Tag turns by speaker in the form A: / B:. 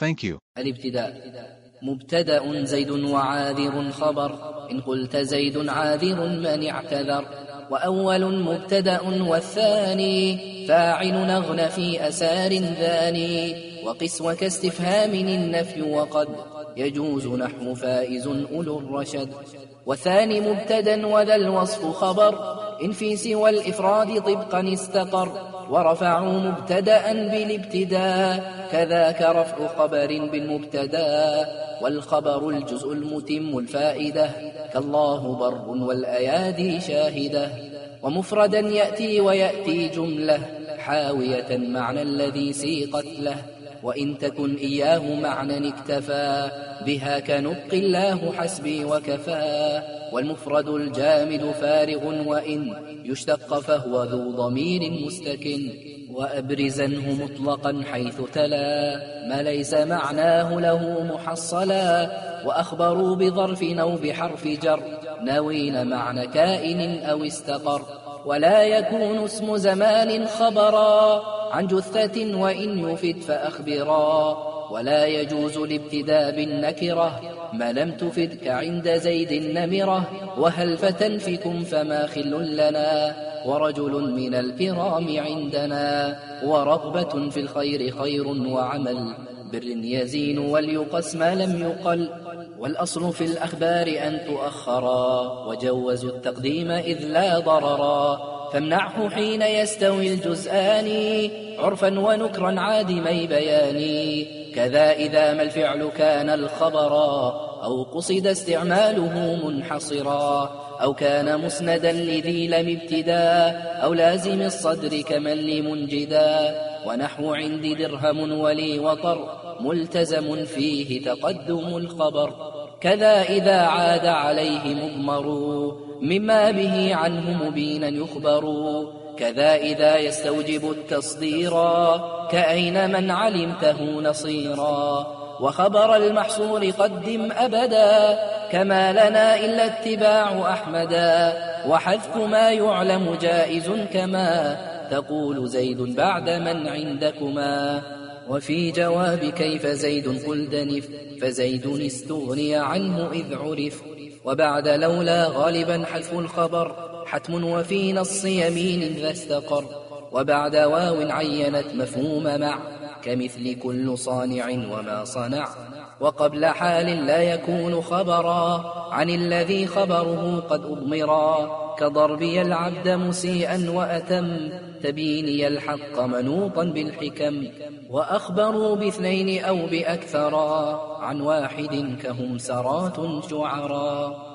A: Thank you.
B: الابتداء. مبتدأ زيد وعاذر خبر. إن قلت زيد عاذر من اعتذر. وأول مبتدأ والثاني فاعل نغن في أسار ذاني. وقس وكاستفهام النفي وقد. يجوز نحو فائز أولو الرشد. والثاني مبتدا وذا الوصف خبر. إن في سوى الإفراد طبقا استقر. ورفعوا مبتدا بالابتداء. كذاك رفع خبر بالمبتدا. والخبر الجزء المتم الفائدة. كالله بر والأيادي شاهدة. ومفردا يأتي ويأتي جملة. حاوية معنى الذي سيقت له. وإن تكن إياه معنى اكتفى بها كنطق الله حسبي وكفى والمفرد الجامد فارغ وإن يشتق فهو ذو ضمير مستكن وأبرزنه مطلقا حيث تلا ما ليس معناه له محصلا وأخبروا بظرف أو بحرف جر ناوين معنى كائن أو استقر ولا يكون اسم زمان خبرا عن جثة وإن يفد فأخبرا. ولا يجوز الابتداء بالنكرة ما لم تفد كعند زيد النمرة. وهل فتنفكم فما خل لنا؟ ورجل من الكرام عندنا. ورغبة في الخير خير وعمل. بر يزين وليقس ما لم يقل. والأصل في الأخبار أن تؤخرا. وجوزوا التقديم إذ لا ضررا. فامنعه حين يستوي الجزآن. عرفا ونكرا عادمي بيان كذا إذا ما الفعل كان الخبرا أو قصد استعماله منحصرا. أو كان مسندا لذي لم ابتدا أو لازم الصدر كمن لمنجدا. ونحو عندي درهم ولي وطر ملتزم فيه تقدم الخبر. كذا إذا عاد عليه مضمر مما به عنه مبينا يخبر كذا إذا يستوجب التصديرا كأين من علمته نصيرا وخبر المحصور قدم أبدا كما لنا إلا اتباع أحمدا وحذف ما يعلم جائز كما تقول زيد بعد من عندكما وفي جواب كيف زيد قل دنف فزيد استغني عنه إذ عرف وبعد لولا غالبا حذف الخبر حتم وفي نص يمين ذا استقر وبعد واو عينت مفهوم مع كمثل كل صانع وما صنع وقبل حال لا يكون خبرا عن الذي خبره قد أضمرا. كضربي العبد مسيئا وأتم تبيني الحق منوطا بالحكم وأخبروا باثنين أو بأكثرا عن واحد كهم سرات شعرا.